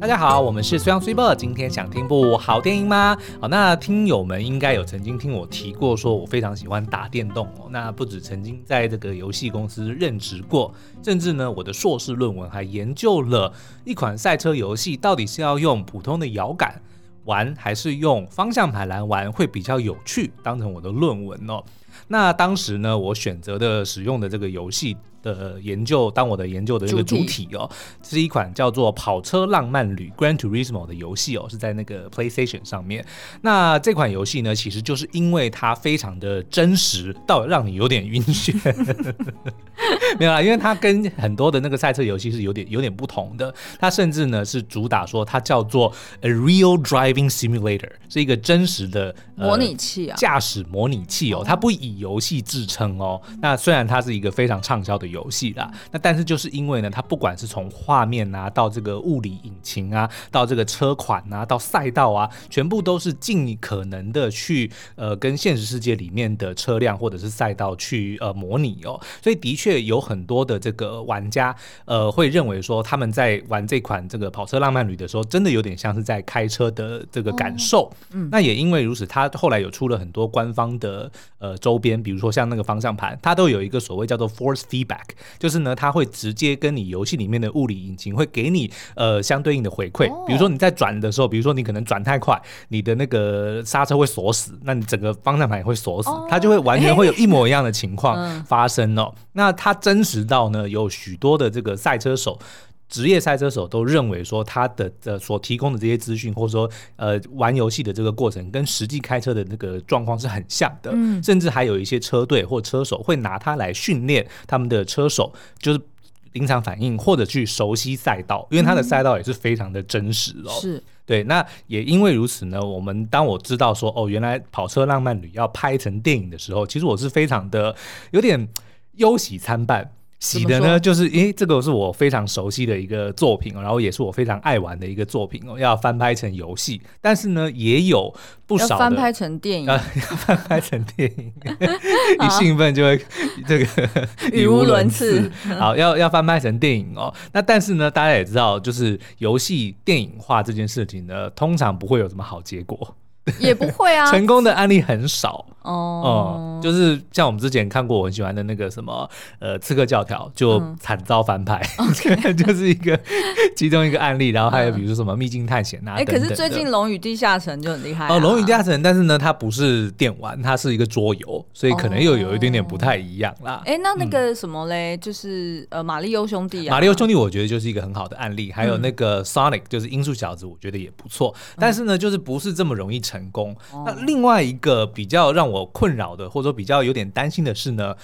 大家好，我们是虽阳虽报，今天想听部好电影吗？好，那听友们应该有曾经听我提过，说我非常喜欢打电动哦。那不止曾经在这个游戏公司任职过，甚至呢，我的硕士论文还研究了一款赛车游戏，到底是要用普通的摇杆玩，还是用方向盘来玩会比较有趣，当成我的论文哦。那当时呢，我选择的使用的这个游戏的研究，当我的研究的这个主体哦，体是一款叫做《跑车浪漫旅》（Gran Turismo） 的游戏哦，是在那个 PlayStation 上面。那这款游戏呢，其实就是因为它非常的真实，到让你有点晕眩。没有啦，因为它跟很多的那个赛车游戏是有点有点不同的。它甚至呢是主打说它叫做 A Real Driving Simulator，是一个真实的、呃、模拟器啊，驾驶模拟器哦。它不以游戏自称哦。那虽然它是一个非常畅销的游戏啦，那但是就是因为呢，它不管是从画面啊，到这个物理引擎啊，到这个车款啊，到赛道啊，全部都是尽可能的去呃跟现实世界里面的车辆或者是赛道去呃模拟哦，所以的确有很多的这个玩家呃会认为说他们在玩这款这个跑车浪漫旅的时候，真的有点像是在开车的这个感受。哦、嗯，那也因为如此，它后来有出了很多官方的呃周边，比如说像那个方向盘，它都有一个所谓叫做 force feedback。就是呢，它会直接跟你游戏里面的物理引擎会给你呃相对应的回馈。比如说你在转的时候，比如说你可能转太快，你的那个刹车会锁死，那你整个方向盘也会锁死，它就会完全会有一模一样的情况 发生哦。那它真实到呢，有许多的这个赛车手。职业赛车手都认为说，他的呃所提供的这些资讯，或者说呃玩游戏的这个过程，跟实际开车的那个状况是很像的。嗯，甚至还有一些车队或车手会拿它来训练他们的车手，就是临场反应或者去熟悉赛道，因为它的赛道也是非常的真实哦。是对，那也因为如此呢，我们当我知道说哦，原来跑车浪漫旅要拍成电影的时候，其实我是非常的有点忧喜参半。喜的呢，就是诶、欸，这个是我非常熟悉的一个作品，然后也是我非常爱玩的一个作品哦，要翻拍成游戏，但是呢，也有不少 翻拍成电影，要翻拍成电影，一兴奋就会这个语无伦次。好，要要翻拍成电影哦，那但是呢，大家也知道，就是游戏电影化这件事情呢，通常不会有什么好结果。也不会啊，成功的案例很少。哦、嗯，就是像我们之前看过我很喜欢的那个什么呃《刺客教条》，就惨遭翻拍，嗯、就是一个其中一个案例。然后还有比如说什么《秘境探险》啊，哎、欸，可是最近《龙与地下城》就很厉害、啊、哦，《龙与地下城》，但是呢，它不是电玩，它是一个桌游，所以可能又有一点点不太一样啦。哎、哦。欸，那那个什么嘞，嗯、就是呃《马里欧兄弟》啊，《马里欧兄弟》我觉得就是一个很好的案例，还有那个 Sonic，就是音速小子，我觉得也不错，但是呢，就是不是这么容易成功。嗯那另外一个比较让我困扰的，或者说比较有点担心的是呢，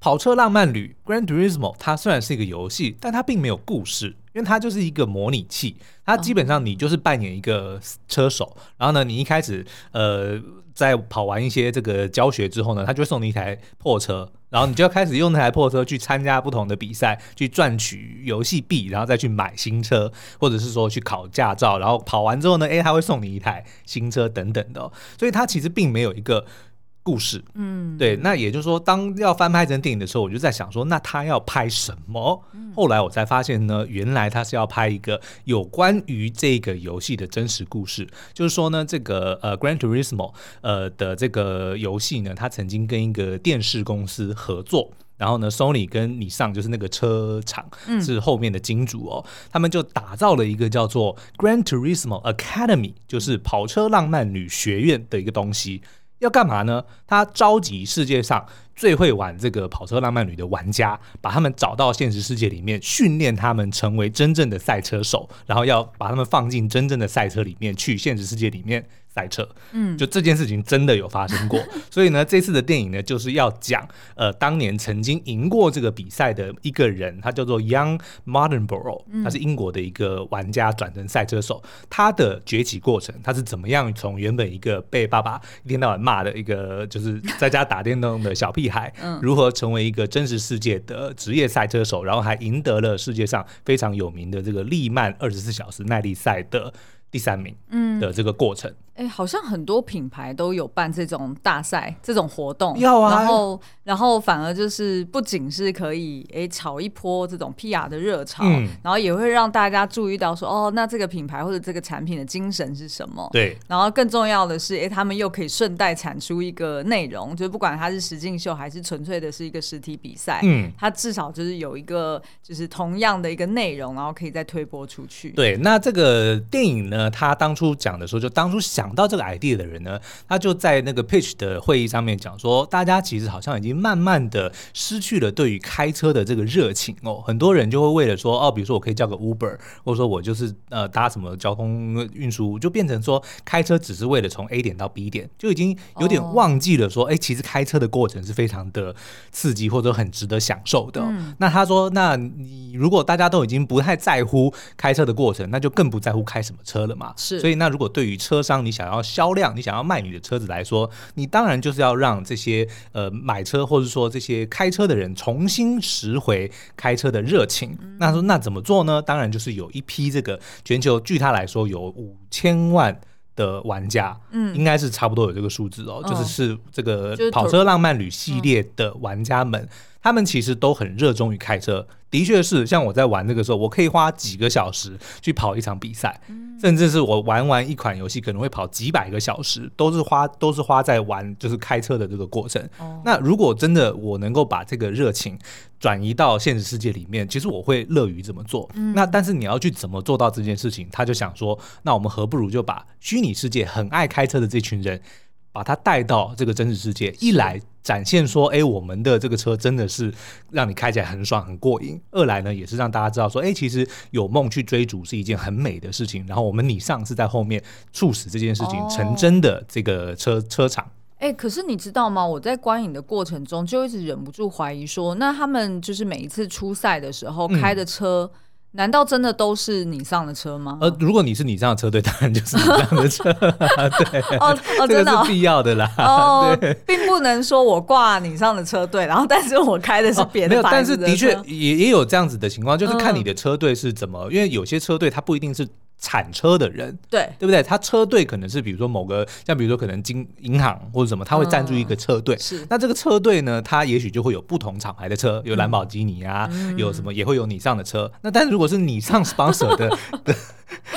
跑车浪漫旅 Gran Turismo 它虽然是一个游戏，但它并没有故事，因为它就是一个模拟器。它基本上你就是扮演一个车手，然后呢，你一开始呃在跑完一些这个教学之后呢，他就会送你一台破车，然后你就要开始用那台破车去参加不同的比赛，去赚取游戏币，然后再去买新车，或者是说去考驾照，然后跑完之后呢，诶，他会送你一台新车等等的，所以他其实并没有一个。故事，嗯，对，那也就是说，当要翻拍成电影的时候，我就在想说，那他要拍什么？嗯、后来我才发现呢，原来他是要拍一个有关于这个游戏的真实故事。就是说呢，这个呃，Gran Turismo 呃的这个游戏呢，他曾经跟一个电视公司合作，然后呢，Sony 跟你上就是那个车厂是后面的金主哦，嗯、他们就打造了一个叫做 Gran Turismo Academy，就是跑车浪漫女学院的一个东西。要干嘛呢？他召集世界上最会玩这个跑车浪漫旅的玩家，把他们找到现实世界里面，训练他们成为真正的赛车手，然后要把他们放进真正的赛车里面去，现实世界里面。赛车，嗯，就这件事情真的有发生过，所以呢，这次的电影呢，就是要讲，呃，当年曾经赢过这个比赛的一个人，他叫做 Young Mardenborough，他是英国的一个玩家转成赛车手，他的崛起过程，他是怎么样从原本一个被爸爸一天到晚骂的一个就是在家打电动的小屁孩，如何成为一个真实世界的职业赛车手，然后还赢得了世界上非常有名的这个利曼二十四小时耐力赛的。第三名的这个过程。哎、欸，好像很多品牌都有办这种大赛、这种活动，要啊。然后，然后反而就是不仅是可以哎、欸、炒一波这种 PR 的热潮，嗯，然后也会让大家注意到说，哦，那这个品牌或者这个产品的精神是什么？对。然后更重要的是，哎、欸，他们又可以顺带产出一个内容，就是不管它是实境秀还是纯粹的是一个实体比赛，嗯，它至少就是有一个就是同样的一个内容，然后可以再推播出去。对，那这个电影呢，他当初讲的时候，就当初想到这个 idea 的人呢，他就在那个 pitch 的会议上面讲说，大家其实好像已经慢慢的失去了对于开车的这个热情哦，很多人就会为了说哦，比如说我可以叫个 Uber，或者说我就是呃搭什么交通运输，就变成说开车只是为了从 A 点到 B 点，就已经有点忘记了说，哎、oh.，其实开车的过程是非常的刺激或者很值得享受的、哦嗯。那他说，那你如果大家都已经不太在乎开车的过程，那就更不在乎开什么车了嘛。是，所以那如果对于车商，你想要销量，你想要卖你的车子来说，你当然就是要让这些呃买车或者说这些开车的人重新拾回开车的热情。嗯、那说那怎么做呢？当然就是有一批这个全球，据他来说有五千万的玩家，嗯，应该是差不多有这个数字哦，嗯、就是是这个跑车浪漫旅系列的玩家们。嗯他们其实都很热衷于开车，的确是像我在玩那个时候，我可以花几个小时去跑一场比赛，甚至是我玩完一款游戏可能会跑几百个小时，都是花都是花在玩就是开车的这个过程。那如果真的我能够把这个热情转移到现实世界里面，其实我会乐于这么做。那但是你要去怎么做到这件事情，他就想说，那我们何不如就把虚拟世界很爱开车的这群人，把它带到这个真实世界，一来展现说，哎，我们的这个车真的是让你开起来很爽很过瘾；二来呢，也是让大家知道说，哎，其实有梦去追逐是一件很美的事情。然后我们你上是在后面促使这件事情成真的这个车、哦、车厂。哎，可是你知道吗？我在观影的过程中就一直忍不住怀疑说，那他们就是每一次出赛的时候开的车。嗯难道真的都是你上的车吗？呃，如果你是你上的车队，当然就是你上的车，对，哦哦，这个是必要的啦。哦，并不能说我挂你上的车队，然后但是我开的是别的、哦。没有，但是的确也也有这样子的情况，就是看你的车队是怎么、嗯，因为有些车队它不一定是。产车的人，对对不对？他车队可能是比如说某个，像比如说可能金银行或者什么，他会赞助一个车队。是、嗯，那这个车队呢，他也许就会有不同厂牌的车，有兰博基尼啊、嗯，有什么也会有你上的车。那但是如果是你上 sponsor 的 的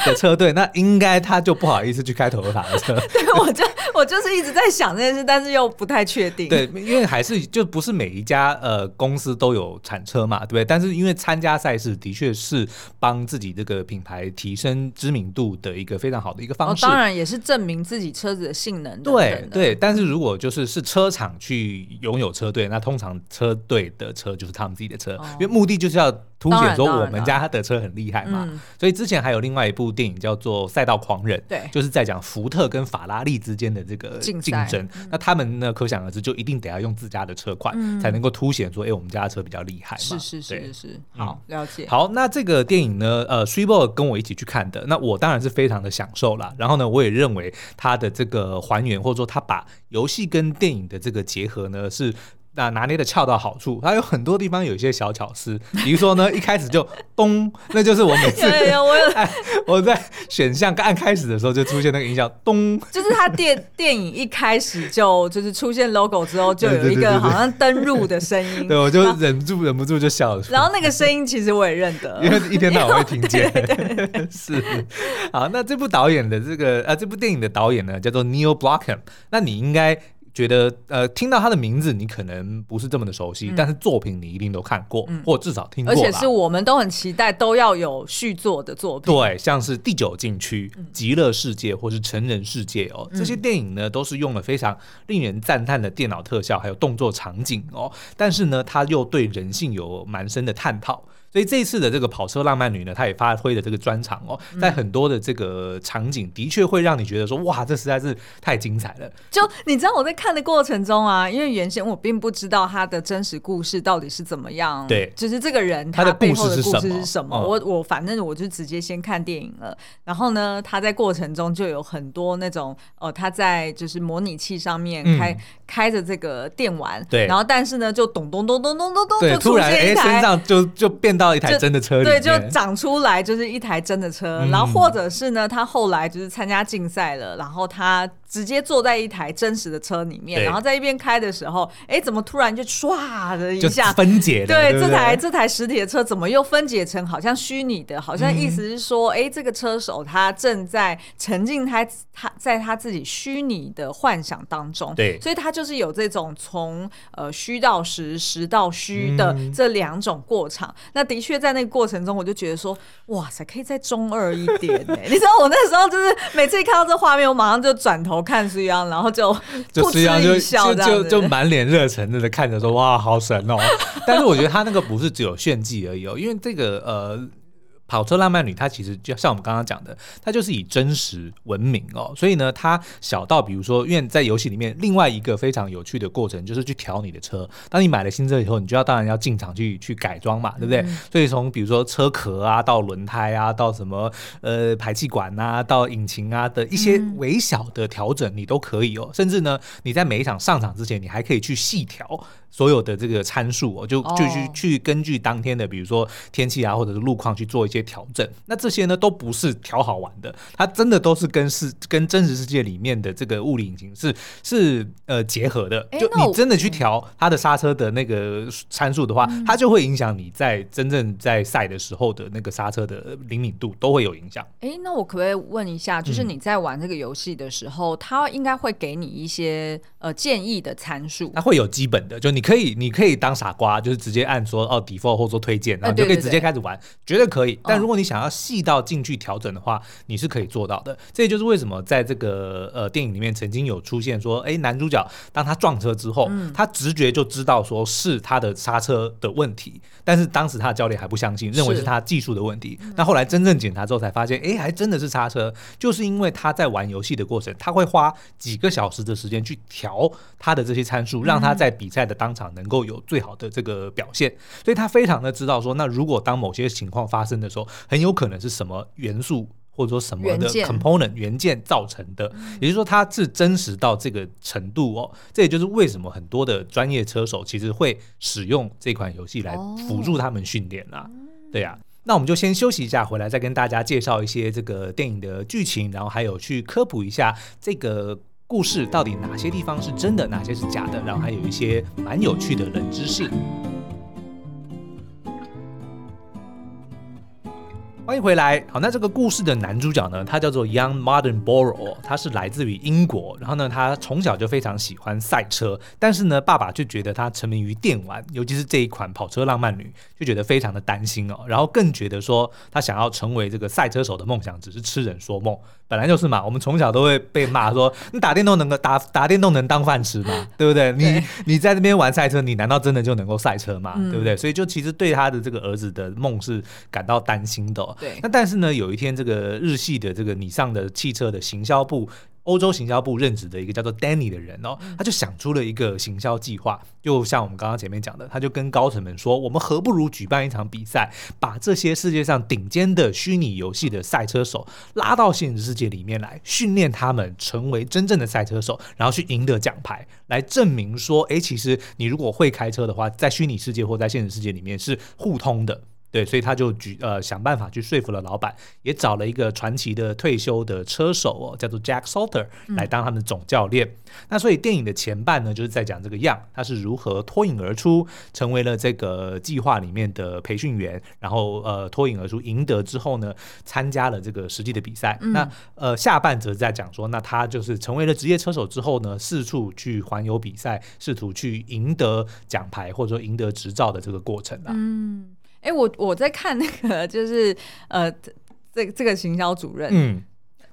的车队，那应该他就不好意思去开 Toyota 的车。对，我就我就是一直在想这件事，但是又不太确定。对，因为还是就不是每一家呃公司都有铲车嘛，对不对？但是因为参加赛事的确是帮自己这个品牌提升知名度的。一个非常好的一个方式，哦、当然也是证明自己车子的性能等等。对对，但是如果就是是车厂去拥有车队，那通常车队的车就是他们自己的车，哦、因为目的就是要凸显说我们家的车很厉害嘛。所以之前还有另外一部电影叫做《赛道狂人》，对，就是在讲福特跟法拉利之间的这个竞争。那他们呢，可想而知，就一定得要用自家的车款，嗯、才能够凸显说，哎，我们家的车比较厉害嘛。是是是是是，好、嗯、了解。好，那这个电影呢，呃，Sweetboy 跟我一起去看的，那我当然是非。非常的享受啦，然后呢，我也认为他的这个还原，或者说他把游戏跟电影的这个结合呢，是。那拿捏的恰到好处，它有很多地方有一些小巧思，比如说呢，一开始就咚，那就是我每次 我有 我在选项刚开始的时候就出现那个音效咚，就是它电电影一开始就就是出现 logo 之后就有一个好像登入的声音，对，我就忍不住忍不住就笑了。然后那个声音其实我也认得，因为一天到晚会听见。是，好，那这部导演的这个呃这部电影的导演呢叫做 Neil Blomkamp，那你应该。觉得呃，听到他的名字，你可能不是这么的熟悉，嗯、但是作品你一定都看过，嗯、或至少听过。而且是我们都很期待都要有续作的作品。对，像是《第九禁区》嗯、《极乐世界》或是《成人世界》哦，这些电影呢都是用了非常令人赞叹的电脑特效，还有动作场景哦，但是呢，它又对人性有蛮深的探讨。所以这一次的这个跑车浪漫女呢，她也发挥了这个专长哦，在很多的这个场景，的确会让你觉得说，哇，这实在是太精彩了。就你知道我在看的过程中啊，因为原先我并不知道他的真实故事到底是怎么样，对，就是这个人他的背后的故事是什么？是什么我我反正我就直接先看电影了。然后呢，他在过程中就有很多那种呃，他在就是模拟器上面开、嗯、开着这个电玩，对，然后但是呢，就咚咚咚咚咚咚咚，对，就出现一台，突然哎，身上就就变到一台真的车里，对，就长出来就是一台真的车，嗯、然后或者是呢，他后来就是参加竞赛了，然后他。直接坐在一台真实的车里面，然后在一边开的时候，哎，怎么突然就唰的一下分解？对，对，这台这台实体的车怎么又分解成好像虚拟的？好像意思是说，哎、嗯，这个车手他正在沉浸他他在他自己虚拟的幻想当中。对，所以他就是有这种从呃虚到实、实到虚的这两种过场。嗯、那的确在那个过程中，我就觉得说，哇塞，可以再中二一点哎！你知道我那时候就是每次一看到这画面，我马上就转头。看书一样，然后就就实际上就就就就满脸热忱的看着说哇，好神哦！但是我觉得他那个不是只有炫技而已哦，因为这个呃。跑车浪漫旅，它其实就像我们刚刚讲的，它就是以真实闻名哦。所以呢，它小到比如说，因为在游戏里面，另外一个非常有趣的过程就是去调你的车。当你买了新车以后，你就要当然要进厂去去改装嘛，对不对？嗯、所以从比如说车壳啊，到轮胎啊，到什么呃排气管啊，到引擎啊的一些微小的调整，你都可以哦。甚至呢，你在每一场上场之前，你还可以去细调。所有的这个参数，哦，就就去去根据当天的，比如说天气啊，或者是路况去做一些调整。那这些呢，都不是调好玩的，它真的都是跟世跟真实世界里面的这个物理引擎是是呃结合的。就你真的去调它的刹车的那个参数的话，它就会影响你在真正在赛的时候的那个刹车的灵敏度都会有影响。哎、欸，那我可不可以问一下，就是你在玩这个游戏的时候，它应该会给你一些呃建议的参数？它会有基本的，就你。可以，你可以当傻瓜，就是直接按说哦，default 或者说推荐，然后你就可以直接开始玩，绝对可以。但如果你想要细到进去调整的话，你是可以做到的。这也就是为什么在这个呃电影里面曾经有出现说，哎，男主角当他撞车之后，他直觉就知道说是他的刹车的问题，但是当时他的教练还不相信，认为是他技术的问题。那后来真正检查之后才发现，哎，还真的是刹车，就是因为他在玩游戏的过程，他会花几个小时的时间去调他的这些参数，让他在比赛的当场能够有最好的这个表现，所以他非常的知道说，那如果当某些情况发生的时候，很有可能是什么元素或者说什么的 component 元件造成的，也就是说它是真实到这个程度哦。这也就是为什么很多的专业车手其实会使用这款游戏来辅助他们训练啦。对呀，那我们就先休息一下，回来再跟大家介绍一些这个电影的剧情，然后还有去科普一下这个。故事到底哪些地方是真的，哪些是假的？然后还有一些蛮有趣的冷知识。欢迎回来。好，那这个故事的男主角呢，他叫做 Young Modern Borrow，他是来自于英国。然后呢，他从小就非常喜欢赛车，但是呢，爸爸就觉得他沉迷于电玩，尤其是这一款跑车浪漫女，就觉得非常的担心哦。然后更觉得说，他想要成为这个赛车手的梦想只是痴人说梦。本来就是嘛，我们从小都会被骂说，你打电动能够打打电动能当饭吃吗？对不对？你你在那边玩赛车，你难道真的就能够赛车吗？对不对？所以就其实对他的这个儿子的梦是感到担心的哦。对，那但是呢，有一天这个日系的这个你上的汽车的行销部。欧洲行销部任职的一个叫做 Danny 的人哦，他就想出了一个行销计划，就像我们刚刚前面讲的，他就跟高层们说，我们何不如举办一场比赛，把这些世界上顶尖的虚拟游戏的赛车手拉到现实世界里面来，训练他们成为真正的赛车手，然后去赢得奖牌，来证明说，诶，其实你如果会开车的话，在虚拟世界或在现实世界里面是互通的。对，所以他就举呃想办法去说服了老板，也找了一个传奇的退休的车手哦，叫做 Jack Salter 来当他们的总教练。嗯、那所以电影的前半呢，就是在讲这个 Young 他是如何脱颖而出，成为了这个计划里面的培训员，然后呃脱颖而出赢得之后呢，参加了这个实际的比赛。嗯、那呃下半则在讲说，那他就是成为了职业车手之后呢，四处去环游比赛，试图去赢得奖牌或者说赢得执照的这个过程啊。嗯。哎，我我在看那个，就是呃，这这个行销主任，嗯，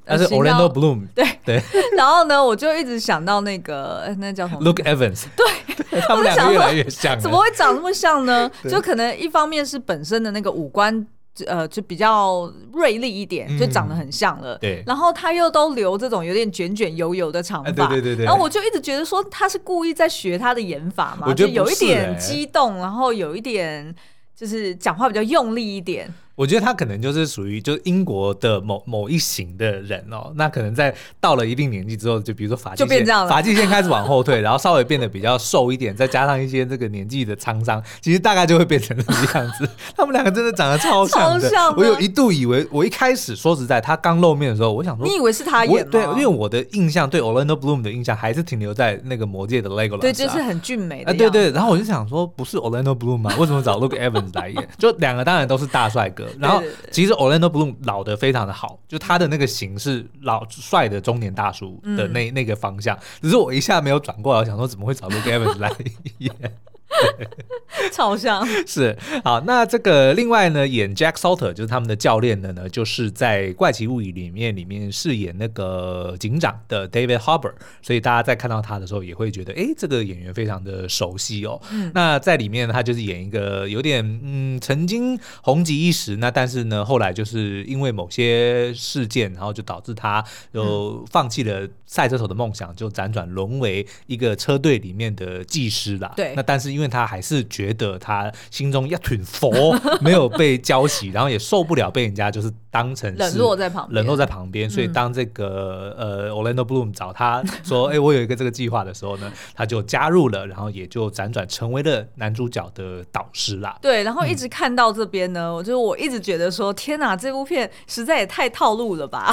他是 Orlando Bloom，对对。然后呢，我就一直想到那个，那叫什么？Luke Evans，对，他们两个越来越像，怎么会长那么像呢？就可能一方面是本身的那个五官呃，就比较锐利一点，就长得很像了。嗯、对，然后他又都留这种有点卷卷油油的长发，对对对对。然后我就一直觉得说他是故意在学他的演法嘛，就有一点激动，然后有一点就是讲话比较用力一点。我觉得他可能就是属于就是英国的某某一型的人哦，那可能在到了一定年纪之后，就比如说发际线就变这样了，发际线开始往后退，然后稍微变得比较瘦一点，再加上一些这个年纪的沧桑，其实大概就会变成这个样子。他们两个真的长得超像的，超像的。我有一度以为，我一开始说实在，他刚露面的时候，我想说，你以为是他演吗？对，因为我的印象对 Orlando Bloom 的印象还是停留在那个魔界的 Legolas，对，就是很俊美的。啊，对对。然后我就想说，不是 Orlando Bloom 吗？为什么找 Luke Evans 来演？就两个当然都是大帅哥，然后其实。Orlando Bloom 老的非常的好，就他的那个型是老帅的中年大叔的那、嗯、那个方向，只是我一下没有转过来，我想说怎么会找 Luke Evans 来演？超像是好，那这个另外呢，演 Jack Salter 就是他们的教练的呢，就是在《怪奇物语》里面里面饰演那个警长的 David Harbour，所以大家在看到他的时候也会觉得，哎，这个演员非常的熟悉哦。嗯、那在里面他就是演一个有点嗯，曾经红极一时，那但是呢，后来就是因为某些事件，然后就导致他就放弃了赛车手的梦想，就辗转沦为一个车队里面的技师啦。对，那但是因为他还是觉得他心中一团佛 没有被浇熄，然后也受不了被人家就是当成冷落在旁边，冷落在旁边。所以当这个呃 Orlando Bloom 找他说：“哎，我有一个这个计划的时候呢，他就加入了，然后也就辗转成为了男主角的导师啦。”对，然后一直看到这边呢，我就我一直觉得说：“天哪，这部片实在也太套路了吧！”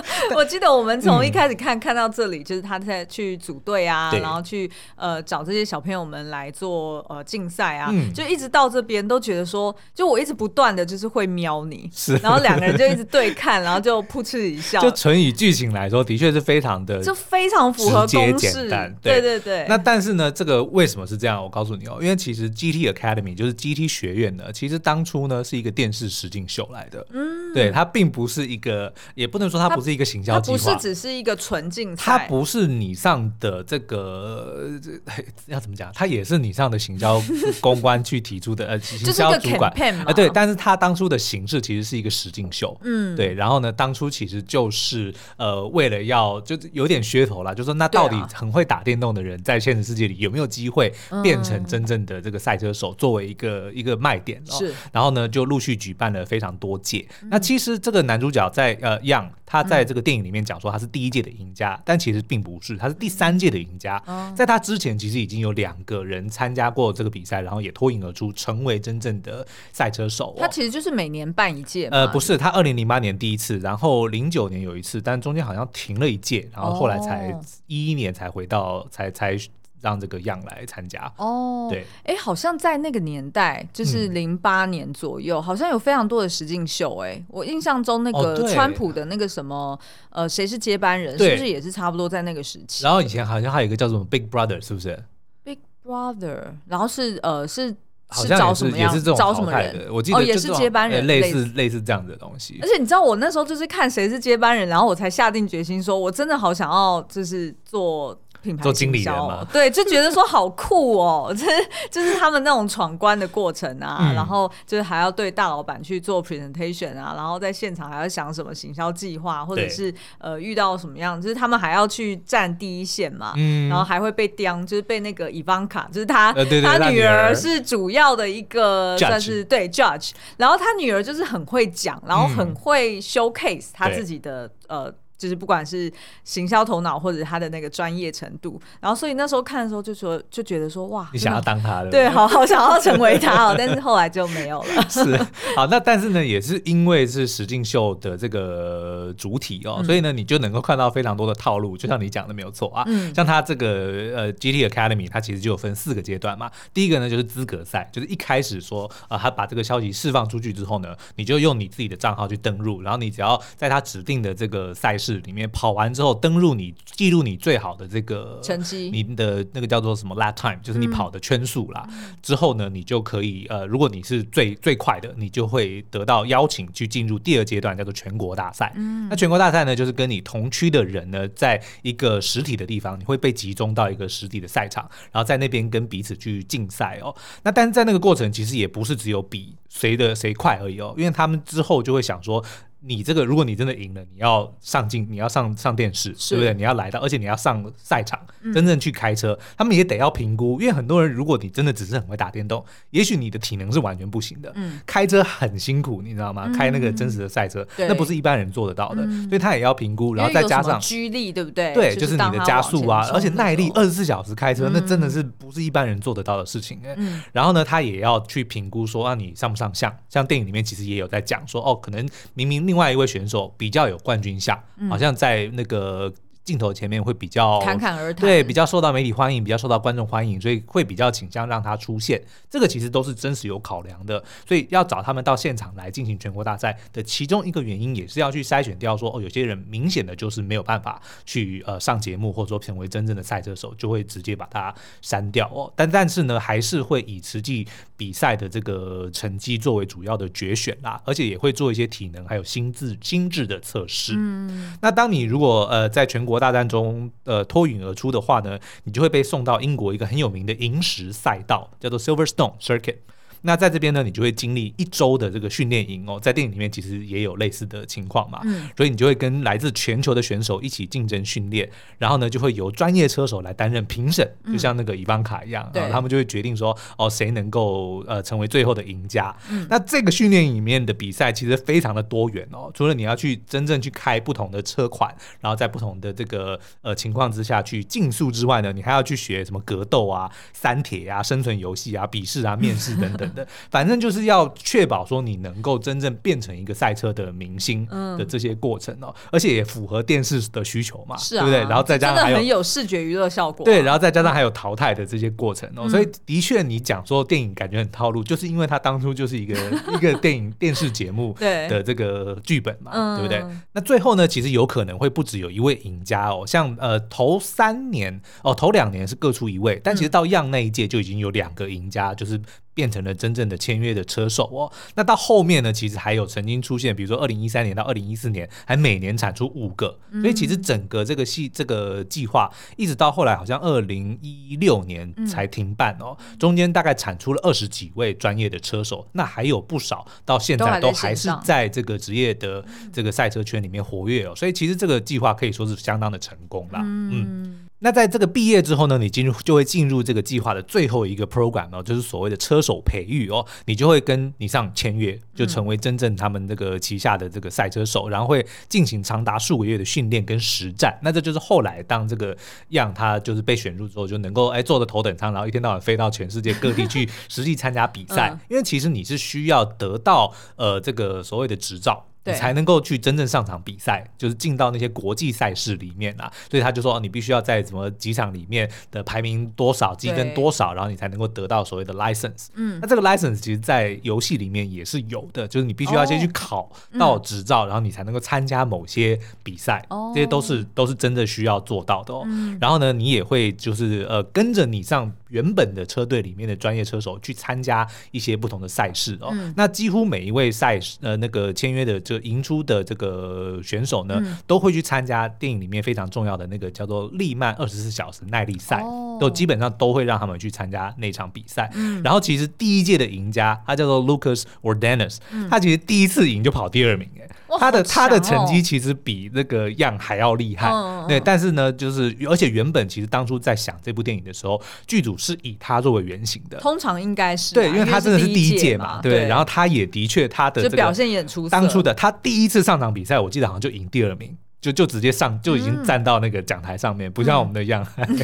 我记得我们从一开始看看到这里，就是他在去组队啊，然后去呃找这些小朋友们来做。呃，竞赛啊，嗯、就一直到这边都觉得说，就我一直不断的就是会瞄你，是，然后两个人就一直对看，然后就噗嗤一笑。就纯以剧情来说，的确是非常的，就非常符合公式。对，对对对。那但是呢，这个为什么是这样？我告诉你哦，因为其实 GT Academy 就是 GT 学院呢，其实当初呢是一个电视实境秀来的。嗯，对，它并不是一个，也不能说它不是一个行销计划，不是只是一个纯竞赛，它不是你上的这个 要怎么讲？它也是你上的。行销 公关去提出的呃，行销主管。啊、呃，对，但是它当初的形式其实是一个实景秀，嗯，对，然后呢，当初其实就是呃，为了要就是有点噱头啦，就说那到底很会打电动的人在现实世界里有没有机会变成真正的这个赛车手，作为一个一个卖点哦，是，然后呢，就陆续举办了非常多届。那其实这个男主角在呃，Young，他在这个电影里面讲说他是第一届的赢家，但其实并不是，他是第三届的赢家，在他之前其实已经有两个人参加。过这个比赛，然后也脱颖而出，成为真正的赛车手。他其实就是每年办一届。呃，不是，他二零零八年第一次，然后零九年有一次，但中间好像停了一届，然后后来才一一年才回到，才才让这个样来参加。哦，对，哎，好像在那个年代，就是零八年左右，嗯、好像有非常多的实境秀。哎，我印象中那个川普的那个什么，呃，谁是接班人，是不是也是差不多在那个时期？然后以前好像还有一个叫什么 Big Brother，是不是？Big Brother，然后是呃是是找什么样？找什么人？我记得也是接班人，类似类似这样的东西。而且你知道，我那时候就是看谁是接班人，然后我才下定决心说，我真的好想要就是做。品牌做经理人嘛，对，就觉得说好酷哦，这 就是他们那种闯关的过程啊，嗯、然后就是还要对大老板去做 presentation 啊，然后在现场还要想什么行销计划，或者是呃遇到什么样，就是他们还要去站第一线嘛，嗯、然后还会被刁，就是被那个伊凡卡，就是他、他女儿是主要的一个算是对 judge，然后他女儿就是很会讲，然后很会 showcase 他自己的、嗯、呃。就是不管是行销头脑或者他的那个专业程度，然后所以那时候看的时候就说就觉得说哇，你想要当他的对，好好想要成为他哦，但是后来就没有了。是好，那但是呢，也是因为是实境秀的这个主体哦，嗯、所以呢，你就能够看到非常多的套路，就像你讲的没有错啊。嗯、像他这个呃 GT Academy，它其实就有分四个阶段嘛。第一个呢就是资格赛，就是一开始说啊、呃，他把这个消息释放出去之后呢，你就用你自己的账号去登录，然后你只要在他指定的这个赛事。事里面跑完之后，登入你记录你最好的这个成绩，你的那个叫做什么 lap time，就是你跑的圈数啦。嗯、之后呢，你就可以呃，如果你是最最快的，你就会得到邀请去进入第二阶段，叫做全国大赛。嗯，那全国大赛呢，就是跟你同区的人呢，在一个实体的地方，你会被集中到一个实体的赛场，然后在那边跟彼此去竞赛哦。那但是在那个过程，其实也不是只有比谁的谁快而已哦，因为他们之后就会想说。你这个，如果你真的赢了，你要上镜，你要上上电视，对不对？你要来到，而且你要上赛场，嗯、真正去开车，他们也得要评估。因为很多人，如果你真的只是很会打电动，也许你的体能是完全不行的。嗯、开车很辛苦，你知道吗？嗯、开那个真实的赛车，那不是一般人做得到的，嗯、所以他也要评估，然后再加上居力，对不对？对，就是你的加速啊，而且耐力，二十四小时开车，嗯、那真的是不是一般人做得到的事情。嗯、然后呢，他也要去评估说，啊，你上不上相？像电影里面其实也有在讲说，哦，可能明明另外一位选手比较有冠军相，好像在那个。镜头前面会比较侃侃而谈，对，比较受到媒体欢迎，比较受到观众欢迎，所以会比较倾向让他出现。这个其实都是真实有考量的，所以要找他们到现场来进行全国大赛的其中一个原因，也是要去筛选掉说，哦，有些人明显的就是没有办法去呃上节目，或者说成为真正的赛车手，就会直接把他删掉哦。但但是呢，还是会以实际比赛的这个成绩作为主要的决选啦，而且也会做一些体能还有心智心智的测试。嗯，那当你如果呃在全国国大战中，呃，脱颖而出的话呢，你就会被送到英国一个很有名的萤石赛道，叫做 Silverstone Circuit。那在这边呢，你就会经历一周的这个训练营哦，在电影里面其实也有类似的情况嘛，嗯，所以你就会跟来自全球的选手一起竞争训练，然后呢，就会由专业车手来担任评审，就像那个伊万卡一样，然后他们就会决定说，哦，谁能够呃成为最后的赢家。嗯，那这个训练营里面的比赛其实非常的多元哦，除了你要去真正去开不同的车款，然后在不同的这个呃情况之下去竞速之外呢，你还要去学什么格斗啊、三铁啊、生存游戏啊、笔试啊、面试等等。反正就是要确保说你能够真正变成一个赛车的明星的这些过程哦，嗯、而且也符合电视的需求嘛，是啊、对不对？然后再加上还有很有视觉娱乐效果、啊，对，然后再加上还有淘汰的这些过程哦，嗯、所以的确你讲说电影感觉很套路，就是因为它当初就是一个 一个电影电视节目的这个剧本嘛，对，对不对？那最后呢，其实有可能会不只有一位赢家哦，像呃头三年哦头两年是各出一位，但其实到样那一届就已经有两个赢家，就是。变成了真正的签约的车手哦。那到后面呢，其实还有曾经出现，比如说二零一三年到二零一四年，还每年产出五个。所以其实整个这个系这个计划，一直到后来好像二零一六年才停办哦。中间大概产出了二十几位专业的车手，那还有不少到现在都还是在这个职业的这个赛车圈里面活跃哦。所以其实这个计划可以说是相当的成功啦。嗯。那在这个毕业之后呢，你进入就会进入这个计划的最后一个 program 哦，就是所谓的车手培育哦，你就会跟你上签约，就成为真正他们这个旗下的这个赛车手，然后会进行长达数个月的训练跟实战。那这就是后来当这个样他就是被选入之后，就能够哎坐着头等舱，然后一天到晚飞到全世界各地去 实际参加比赛。因为其实你是需要得到呃这个所谓的执照。你才能够去真正上场比赛，就是进到那些国际赛事里面啊。所以他就说，你必须要在什么几场里面的排名多少，积分多少，然后你才能够得到所谓的 license。嗯，那这个 license 其实，在游戏里面也是有的，就是你必须要先去考到执照，然后你才能够参加某些比赛。哦，这些都是都是真的需要做到的哦。然后呢，你也会就是呃跟着你上原本的车队里面的专业车手去参加一些不同的赛事哦。那几乎每一位赛事呃那个签约的这赢出的这个选手呢，嗯、都会去参加电影里面非常重要的那个叫做利曼二十四小时耐力赛，哦、都基本上都会让他们去参加那场比赛。嗯、然后其实第一届的赢家他叫做 Lucas Ordenes，、嗯、他其实第一次赢就跑第二名哎。他的他的成绩其实比那个样还要厉害，哦、对，但是呢，就是而且原本其实当初在想这部电影的时候，剧组是以他作为原型的，通常应该是对，因为他真的是第一届嘛，对，然后他也的确他的表现也很出色，当初的他第一次上场比赛，我记得好像就赢第二名。就就直接上就已经站到那个讲台上面，嗯、不像我们的样，嗯、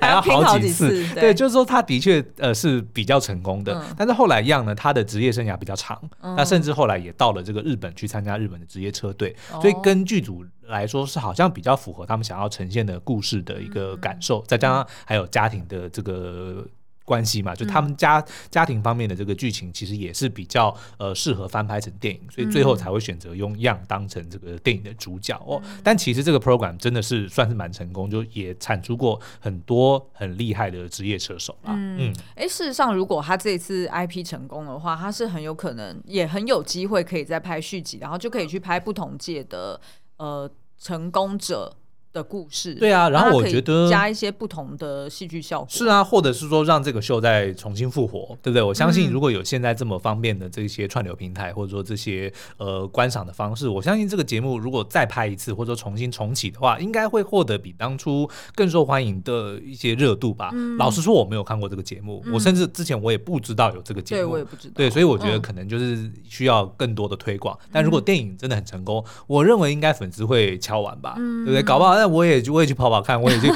还要好几次。对，对，就是说他的确呃是比较成功的，嗯、但是后来样呢，他的职业生涯比较长，嗯、那甚至后来也到了这个日本去参加日本的职业车队，嗯、所以跟剧组来说是好像比较符合他们想要呈现的故事的一个感受，嗯、再加上还有家庭的这个。关系嘛，就他们家、嗯、家庭方面的这个剧情，其实也是比较呃适合翻拍成电影，所以最后才会选择用 Yang 当成这个电影的主角哦。嗯、但其实这个 program 真的是算是蛮成功，就也产出过很多很厉害的职业车手啦。嗯，哎、嗯，事实上，如果他这次 IP 成功的话，他是很有可能，也很有机会可以再拍续集，然后就可以去拍不同届的呃成功者。的故事，对啊，然后我觉得加一些不同的戏剧效果，是啊，或者是说让这个秀再重新复活，对不对？我相信如果有现在这么方便的这些串流平台，或者说这些呃观赏的方式，我相信这个节目如果再拍一次，或者说重新重启的话，应该会获得比当初更受欢迎的一些热度吧。嗯、老实说，我没有看过这个节目，嗯、我甚至之前我也不知道有这个节目，对，我也不知道。对，所以我觉得可能就是需要更多的推广。嗯、但如果电影真的很成功，我认为应该粉丝会敲完吧，嗯、对不对？搞不好那我也就我也去跑。跑跑看，我已经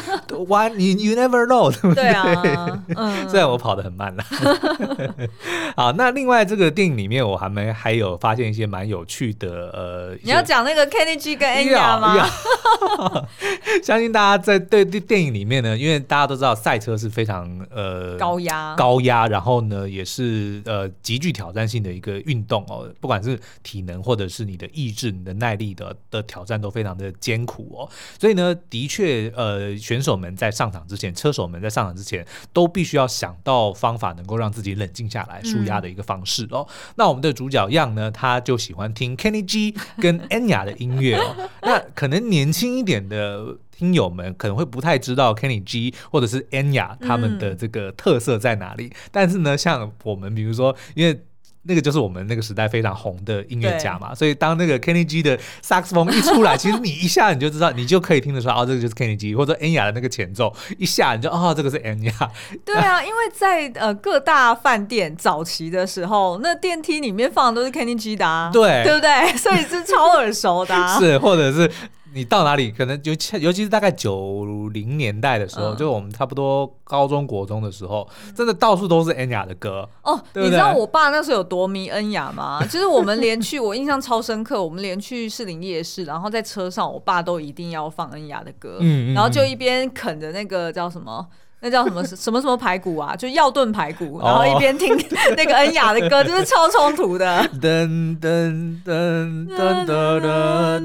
Why 你 you never know，对不对？对啊，嗯，虽然我跑得很慢了。好，那另外这个电影里面，我还没还有发现一些蛮有趣的呃，你要讲那个 Kenny G 跟 Enya 吗？相信大家在对对电影里面呢，因为大家都知道赛车是非常呃高压高压，然后呢也是呃极具挑战性的一个运动哦，不管是体能或者是你的意志、你的耐力的的挑战都非常的艰苦哦，所以呢，的确。呃，选手们在上场之前，车手们在上场之前，都必须要想到方法，能够让自己冷静下来、舒压的一个方式哦。嗯、那我们的主角 Yang 呢，他就喜欢听 Kenny G 跟 Enya 的音乐哦。那可能年轻一点的听友们可能会不太知道 Kenny G 或者是 Enya 他们的这个特色在哪里，嗯、但是呢，像我们比如说，因为那个就是我们那个时代非常红的音乐家嘛，所以当那个 Kenny G 的萨克斯风一出来，其实你一下你就知道，你就可以听得出来，哦，这个就是 Kenny G，或者 Enya 的那个前奏，一下你就哦，这个是 Enya。对啊，因为在呃各大饭店早期的时候，那电梯里面放的都是 Kenny G 的啊，对，对不对？所以是超耳熟的啊，是，或者是。你到哪里，可能尤其尤其是大概九零年代的时候，嗯、就我们差不多高中国中的时候，真的到处都是恩雅的歌哦。对对，你知道我爸那时候有多迷恩雅吗？就是我们连去，我印象超深刻，我们连去士林夜市，然后在车上，我爸都一定要放恩雅的歌，嗯，然后就一边啃着那个叫什么。那叫什么 什么什么排骨啊？就药炖排骨，然后一边听 那个恩雅的歌，就是超冲突的。噔噔噔噔噔噔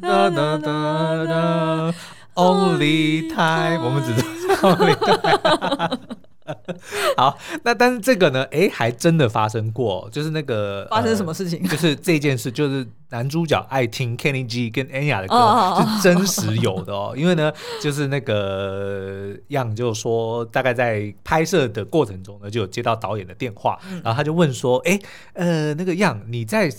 噔噔噔，Only time，我们只是 Only time。好，那但是这个呢？哎，还真的发生过，就是那个发生什么事情？就是这件事，就是男主角爱听 Kenny G 跟 Anya 的歌，是真实有的哦。因为呢，就是那个 Yang 就说，大概在拍摄的过程中呢，就有接到导演的电话，然后他就问说：“哎，呃，那个 Yang，你在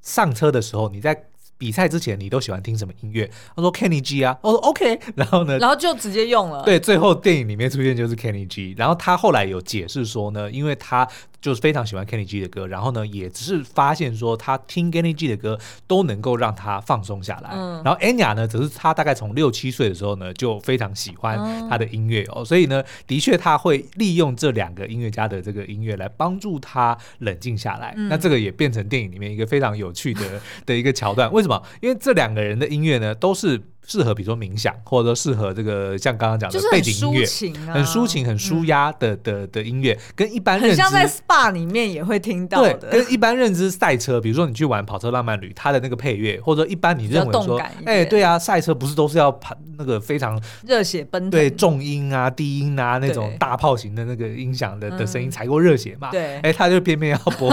上车的时候，你在？”比赛之前你都喜欢听什么音乐？他说 Kenny G 啊，我说 OK，然后呢，然后就直接用了。对，最后电影里面出现就是 Kenny G，然后他后来有解释说呢，因为他。就是非常喜欢 Kenny G 的歌，然后呢，也只是发现说他听 Kenny G 的歌都能够让他放松下来。嗯、然后 Anya 呢，只是他大概从六七岁的时候呢，就非常喜欢他的音乐哦，嗯、所以呢，的确他会利用这两个音乐家的这个音乐来帮助他冷静下来。嗯、那这个也变成电影里面一个非常有趣的 的一个桥段。为什么？因为这两个人的音乐呢，都是。适合比如说冥想，或者说适合这个像刚刚讲的背景音乐，很抒情、很舒压的的的音乐，跟一般认知像在 SPA 里面也会听到的，跟一般认知赛车，比如说你去玩跑车浪漫旅，它的那个配乐，或者一般你认为说，哎，对啊，赛车不是都是要跑那个非常热血奔腾，对重音啊、低音啊那种大炮型的那个音响的的声音才够热血嘛？对，哎，他就偏偏要播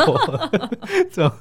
这种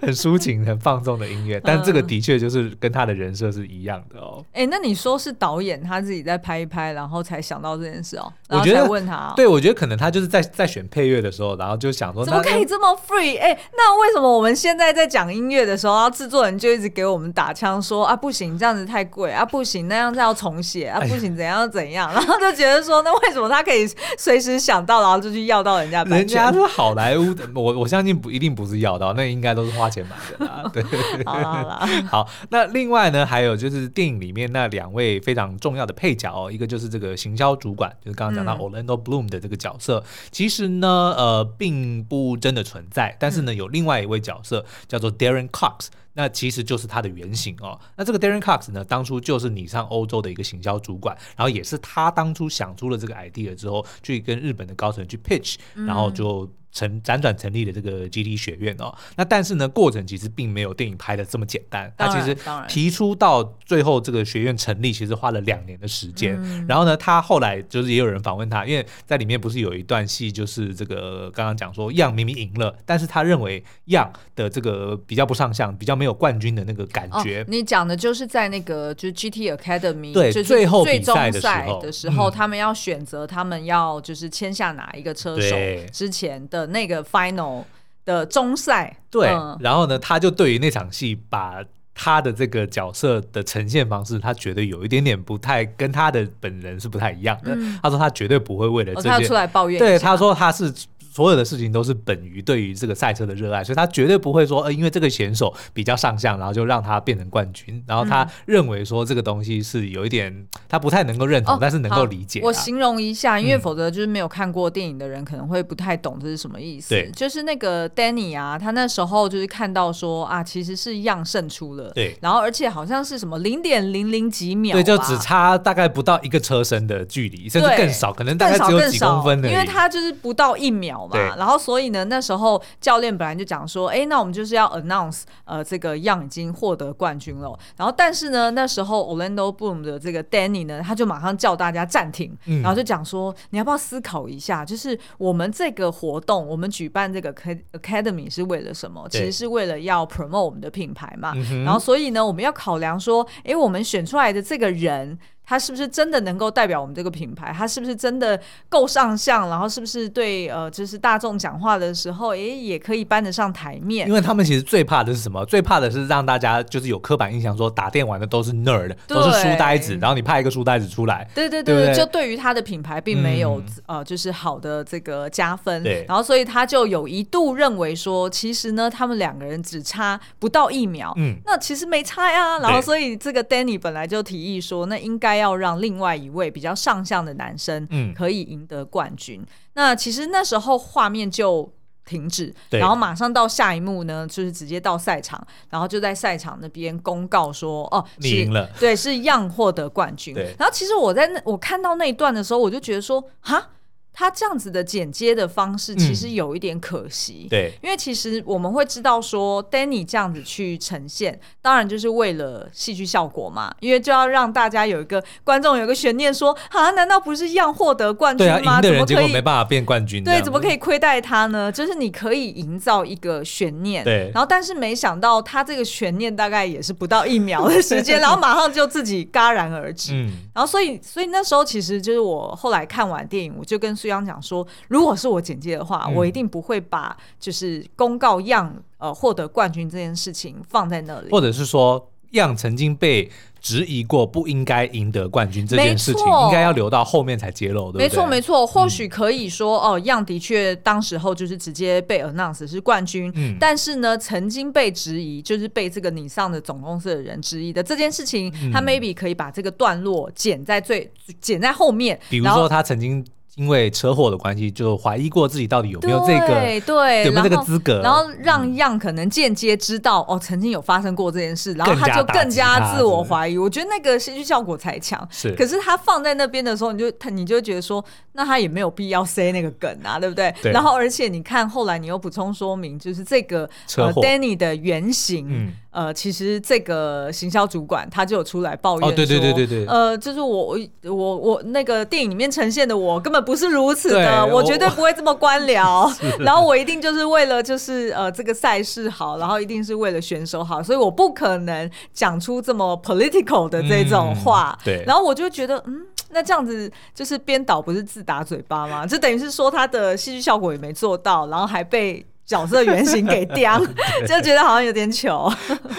很抒情、很放纵的音乐，但这个的确就是跟他的人设是一样的哦。哎，那你说是导演他自己在拍一拍，然后才想到这件事哦？我觉得问他，对，我觉得可能他就是在在选配乐的时候，然后就想说，怎么可以这么 free？哎，那为什么我们现在在讲音乐的时候，然后制作人就一直给我们打枪说啊，不行，这样子太贵啊，不行，那样子要重写啊，不行，怎样怎样，然后就觉得说，那为什么他可以随时想到，然后就去要到人家？人家是好莱坞的，我我相信不一定不是要到，那应该都是花花钱买的啦。对，好了 好。那另外呢，还有就是电影里面那两位非常重要的配角哦，一个就是这个行销主管，就是刚刚讲到 Orlando Bloom 的这个角色，嗯、其实呢，呃，并不真的存在，但是呢，有另外一位角色叫做 Darren Cox。那其实就是他的原型哦。那这个 Darren Cox 呢，当初就是你上欧洲的一个行销主管，然后也是他当初想出了这个 idea 之后，去跟日本的高层去 pitch，然后就。成辗转成立的这个 GT 学院哦，那但是呢，过程其实并没有电影拍的这么简单。他其实提出到最后这个学院成立，其实花了两年的时间。嗯、然后呢，他后来就是也有人访问他，因为在里面不是有一段戏，就是这个刚刚讲说 Young 明明赢了，但是他认为 Young 的这个比较不上相，比较没有冠军的那个感觉。哦、你讲的就是在那个就是 GT Academy 对最后比赛的时候，的时候嗯、他们要选择他们要就是签下哪一个车手之前的。那个 final 的中赛，对，嗯、然后呢，他就对于那场戏，把他的这个角色的呈现方式，他觉得有一点点不太跟他的本人是不太一样的。嗯、他说他绝对不会为了这件，哦、他出来抱怨，对，他说他是。所有的事情都是本于对于这个赛车的热爱，所以他绝对不会说，呃，因为这个选手比较上相，然后就让他变成冠军。然后他认为说这个东西是有一点他不太能够认同，哦、但是能够理解。我形容一下，因为否则就是没有看过电影的人可能会不太懂这是什么意思。对，就是那个 Danny 啊，他那时候就是看到说啊，其实是 Young 胜出了。对，然后而且好像是什么零点零零几秒，对，就只差大概不到一个车身的距离，甚至更少，可能大概只有几公分的，因为他就是不到一秒嘛。然后所以。呢，那时候教练本来就讲说，哎，那我们就是要 announce，呃，这个 Young 已经获得冠军了。然后，但是呢，那时候 Orlando Bloom 的这个 Danny 呢，他就马上叫大家暂停，嗯、然后就讲说，你要不要思考一下，就是我们这个活动，我们举办这个 Academy 是为了什么？其实是为了要 promote 我们的品牌嘛。对然后，所以呢，我们要考量说，哎，我们选出来的这个人。他是不是真的能够代表我们这个品牌？他是不是真的够上相？然后是不是对呃，就是大众讲话的时候，诶，也可以搬得上台面？因为他们其实最怕的是什么？最怕的是让大家就是有刻板印象，说打电玩的都是 nerd，都是书呆子。然后你派一个书呆子出来，对对对，对对就对于他的品牌并没有、嗯、呃，就是好的这个加分。对，然后所以他就有一度认为说，其实呢，他们两个人只差不到一秒。嗯，那其实没差呀。然后所以这个 Danny 本来就提议说，那应该。要让另外一位比较上相的男生，可以赢得冠军。嗯、那其实那时候画面就停止，然后马上到下一幕呢，就是直接到赛场，然后就在赛场那边公告说：“哦，你赢了，对，是 Young 获得冠军。”然后其实我在那我看到那一段的时候，我就觉得说：“哈。”他这样子的剪接的方式其实有一点可惜，嗯、对，因为其实我们会知道说，Danny 这样子去呈现，当然就是为了戏剧效果嘛，因为就要让大家有一个观众有一个悬念，说啊，难道不是一样获得冠军吗？对啊，赢的人结果没办法变冠军，对，怎么可以亏待他呢？就是你可以营造一个悬念，对，然后但是没想到他这个悬念大概也是不到一秒的时间，然后马上就自己戛然而止，嗯，然后所以所以那时候其实就是我后来看完电影，我就跟。苏央讲说，如果是我简介的话，嗯、我一定不会把就是公告 Young 呃获得冠军这件事情放在那里，或者是说 Young 曾经被质疑过不应该赢得冠军这件事情，错应该要留到后面才揭露，对不对？没错没错，或许可以说、嗯、哦，Young 的确当时候就是直接被 announce 是冠军，嗯、但是呢，曾经被质疑，就是被这个你上的总公司的人质疑的这件事情，嗯、他 maybe 可以把这个段落剪在最剪在后面，比如说他曾经。因为车祸的关系，就怀疑过自己到底有没有这个，对，对有没有这个资格，然后，然后让 Young 可能间接知道、嗯、哦，曾经有发生过这件事，然后他就更加自我怀疑。我觉得那个戏剧效果才强。是，可是他放在那边的时候，你就他你就觉得说，那他也没有必要塞那个梗啊，对不对？对。然后，而且你看后来你又补充说明，就是这个 Danny 的原型。嗯呃，其实这个行销主管他就有出来抱怨说，哦、对对对对对，呃，就是我我我那个电影里面呈现的我根本不是如此的，我，我绝对不会这么官僚 然后我一定就是为了就是呃这个赛事好，然后一定是为了选手好，所以我不可能讲出这么 political 的这种话，嗯、对，然后我就觉得嗯。那这样子就是编导不是自打嘴巴吗？就等于是说他的戏剧效果也没做到，然后还被角色原型给掉，就觉得好像有点糗。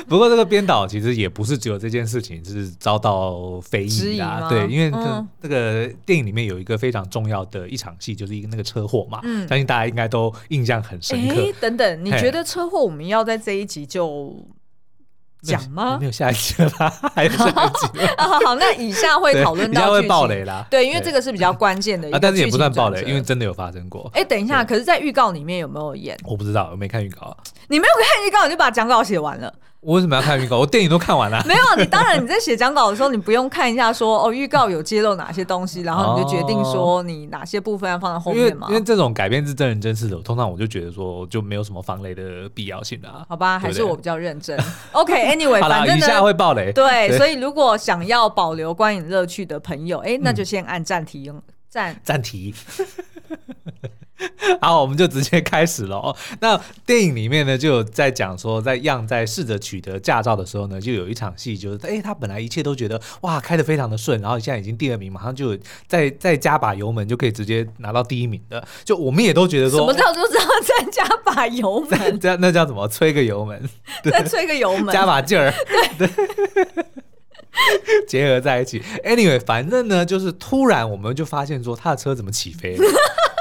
不过这个编导其实也不是只有这件事情是遭到非议啊，对，因为这这个电影里面有一个非常重要的一场戏，就是一个那个车祸嘛，嗯，相信大家应该都印象很深刻。等等，你觉得车祸我们要在这一集就？讲吗？没有下一集了吧？还有下一集啊，好，好，那以下会讨论到，下会爆雷啦。对，因为这个是比较关键的一啊，但是也不算爆雷，因为真的有发生过。哎，等一下，可是，在预告里面有没有演？我不知道，我没看预告。你没有看预告，你就把讲稿写完了。我为什么要看预告？我电影都看完了。没有，你当然你在写讲稿的时候，你不用看一下说哦，预告有揭露哪些东西，然后你就决定说你哪些部分要放在后面嘛？因为这种改编是真人真事的，通常我就觉得说就没有什么防雷的必要性啊。好吧，还是我比较认真。OK，Anyway，反正以下会爆雷。对，所以如果想要保留观影乐趣的朋友，哎，那就先按暂停，暂暂停。好，我们就直接开始了哦。那电影里面呢，就有在讲说，在样在试着取得驾照的时候呢，就有一场戏，就是哎，他本来一切都觉得哇，开得非常的顺，然后现在已经第二名，马上就再再加把油门就可以直接拿到第一名的。就我们也都觉得说，什么叫做再加把油门？这 那叫什么？吹个油门，再吹个油门，加把劲儿，对，结合在一起。Anyway，反正呢，就是突然我们就发现说，他的车怎么起飞了？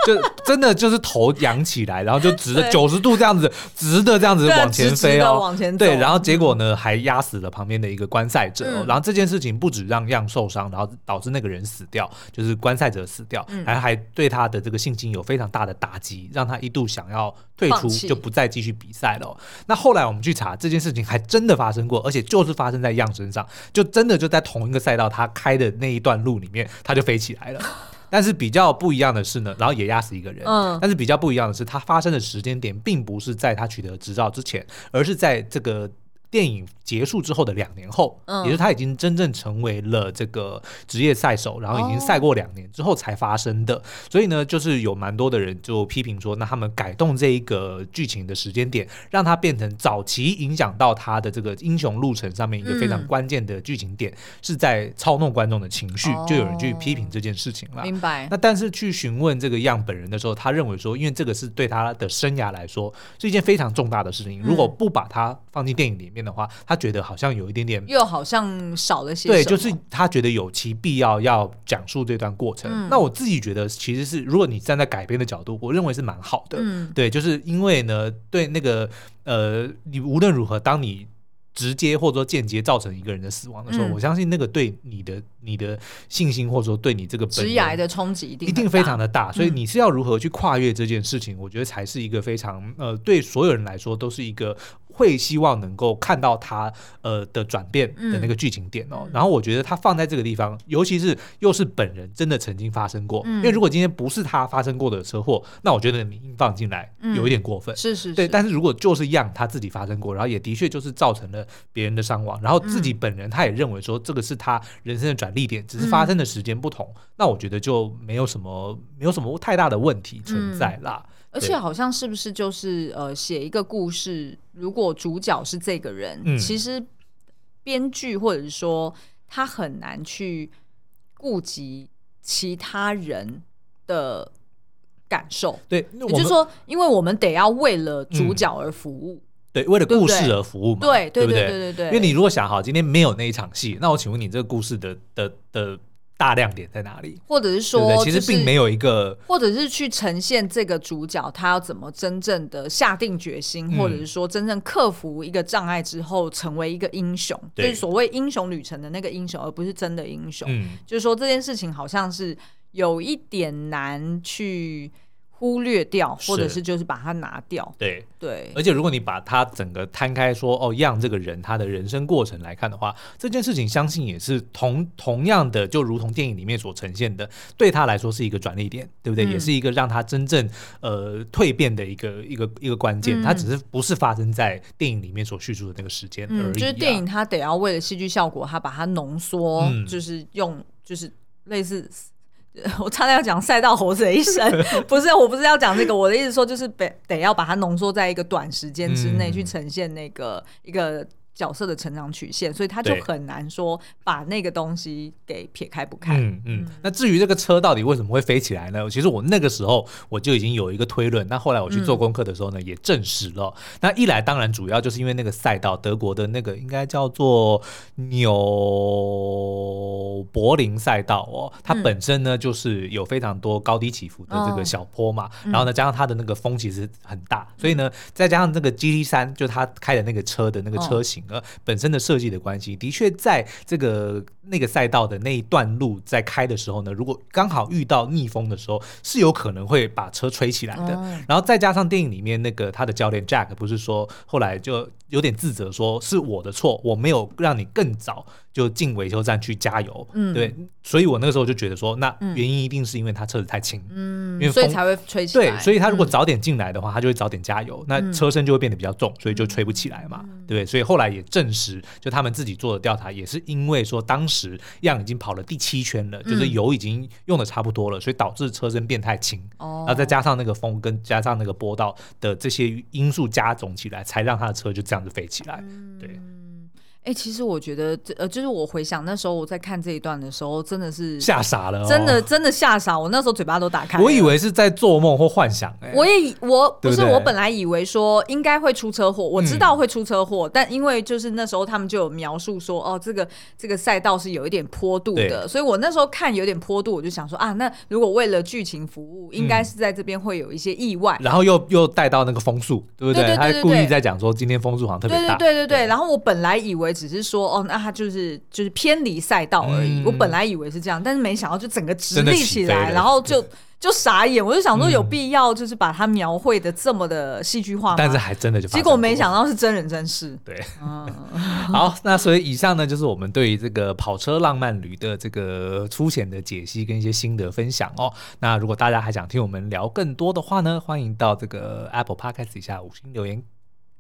就真的就是头扬起来，然后就直的九十度这样子，直的这样子往前飞哦，往前对，然后结果呢还压死了旁边的一个观赛者，然后这件事情不止让样受伤，然后导致那个人死掉，就是观赛者死掉，还还对他的这个信心有非常大的打击，让他一度想要退出，就不再继续比赛了。那后来我们去查，这件事情还真的发生过，而且就是发生在样身上，就真的就在同一个赛道，他开的那一段路里面，他就飞起来了。但是比较不一样的是呢，然后也压死一个人。嗯，但是比较不一样的是，它发生的时间点并不是在他取得执照之前，而是在这个。电影结束之后的两年后，嗯，也就是他已经真正成为了这个职业赛手，然后已经赛过两年之后才发生的。所以呢，就是有蛮多的人就批评说，那他们改动这一个剧情的时间点，让它变成早期影响到他的这个英雄路程上面一个非常关键的剧情点，是在操弄观众的情绪，就有人去批评这件事情了。明白。那但是去询问这个样本人的时候，他认为说，因为这个是对他的生涯来说是一件非常重大的事情，如果不把它放进电影里面的话，他觉得好像有一点点，又好像少了些。对，就是他觉得有其必要要讲述这段过程。嗯、那我自己觉得，其实是如果你站在改编的角度，我认为是蛮好的。嗯，对，就是因为呢，对那个呃，你无论如何，当你。直接或者说间接造成一个人的死亡的时候，嗯、我相信那个对你的你的信心或者说对你这个职业的冲击一定一定非常的大，所以你是要如何去跨越这件事情，嗯、我觉得才是一个非常呃对所有人来说都是一个。会希望能够看到他呃的转变的那个剧情点哦，嗯、然后我觉得他放在这个地方，尤其是又是本人真的曾经发生过，嗯、因为如果今天不是他发生过的车祸，那我觉得你硬放进来有一点过分，嗯、是是是，对。但是如果就是样他自己发生过，然后也的确就是造成了别人的伤亡，然后自己本人他也认为说这个是他人生的转捩点，只是发生的时间不同，嗯、那我觉得就没有什么没有什么太大的问题存在啦。嗯而且好像是不是就是呃，写一个故事，如果主角是这个人，嗯、其实编剧或者是说他很难去顾及其他人的感受。对，也就是说，因为我们得要为了主角而服务，嗯、对，为了故事而服务嘛，对对对对对对。因为你如果想好今天没有那一场戏，那我请问你这个故事的的的。大亮点在哪里？或者是说，对对，其实并没有一个，或者是去呈现这个主角他要怎么真正的下定决心，嗯、或者是说真正克服一个障碍之后成为一个英雄，对就是所谓英雄旅程的那个英雄，而不是真的英雄。嗯、就是说这件事情好像是有一点难去。忽略掉，或者是就是把它拿掉。对对，对，而且如果你把它整个摊开说，哦，让这个人他的人生过程来看的话，这件事情相信也是同同样的，就如同电影里面所呈现的，对他来说是一个转捩点，对不对？嗯、也是一个让他真正呃蜕变的一个一个一个关键。他、嗯、只是不是发生在电影里面所叙述的那个时间而已、啊嗯。就是电影它得要为了戏剧效果，它把它浓缩，嗯、就是用就是类似。我差点要讲赛道猴子的一生，不是，我不是要讲这个，我的意思说就是得得要把它浓缩在一个短时间之内去呈现那个一个角色的成长曲线，所以他就很难说把那个东西给撇开不看。嗯嗯。那至于这个车到底为什么会飞起来呢？其实我那个时候我就已经有一个推论。那后来我去做功课的时候呢，嗯、也证实了。那一来当然主要就是因为那个赛道，德国的那个应该叫做纽柏林赛道哦，它本身呢就是有非常多高低起伏的这个小坡嘛。嗯、然后呢，加上它的那个风其实很大，所以呢，再加上那个 GT 三就他开的那个车的那个车型。呃，本身的设计的关系，的确在这个那个赛道的那一段路在开的时候呢，如果刚好遇到逆风的时候，是有可能会把车吹起来的。然后再加上电影里面那个他的教练 Jack 不是说后来就有点自责，说是我的错，我没有让你更早。就进维修站去加油，嗯，对，所以我那个时候就觉得说，那原因一定是因为他车子太轻，嗯，因为所以才会吹起来。对，所以他如果早点进来的话，他就会早点加油，那车身就会变得比较重，所以就吹不起来嘛，对不对？所以后来也证实，就他们自己做的调查，也是因为说当时样已经跑了第七圈了，就是油已经用的差不多了，所以导致车身变太轻，哦，然后再加上那个风跟加上那个波道的这些因素加总起来，才让他的车就这样飞起来，对。哎、欸，其实我觉得，呃，就是我回想那时候我在看这一段的时候，真的是吓傻了，真的真的吓傻。我那时候嘴巴都打开，我以为是在做梦或幻想、我也我不是，我本来以为说应该会出车祸，我知道会出车祸，嗯、但因为就是那时候他们就有描述说，哦，这个这个赛道是有一点坡度的，所以我那时候看有点坡度，我就想说啊，那如果为了剧情服务，应该是在这边会有一些意外，嗯、然后又又带到那个风速，对不对？他故意在讲说今天风速好像特别大，对对对对。对然后我本来以为只是说，哦，那他就是就是偏离赛道而已。嗯、我本来以为是这样，但是没想到就整个直立起来，然后就就傻眼。我就想说有必要就是把它描绘的这么的戏剧化吗？但是还真的就结果没想到是真人真事。对，嗯、好，那所以以上呢就是我们对于这个跑车浪漫旅的这个粗浅的解析跟一些心得分享哦。那如果大家还想听我们聊更多的话呢，欢迎到这个 Apple Podcast 底下五星留言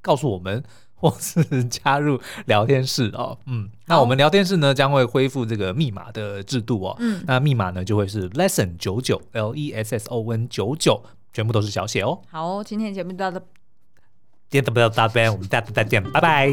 告诉我们。或是加入聊天室哦，嗯，那我们聊天室呢将会恢复这个密码的制度哦，嗯，那密码呢就会是 lesson 九九 L E S S O N 九九，全部都是小写哦。好，今天节目到这，今天到这边，我们下次再见，拜拜。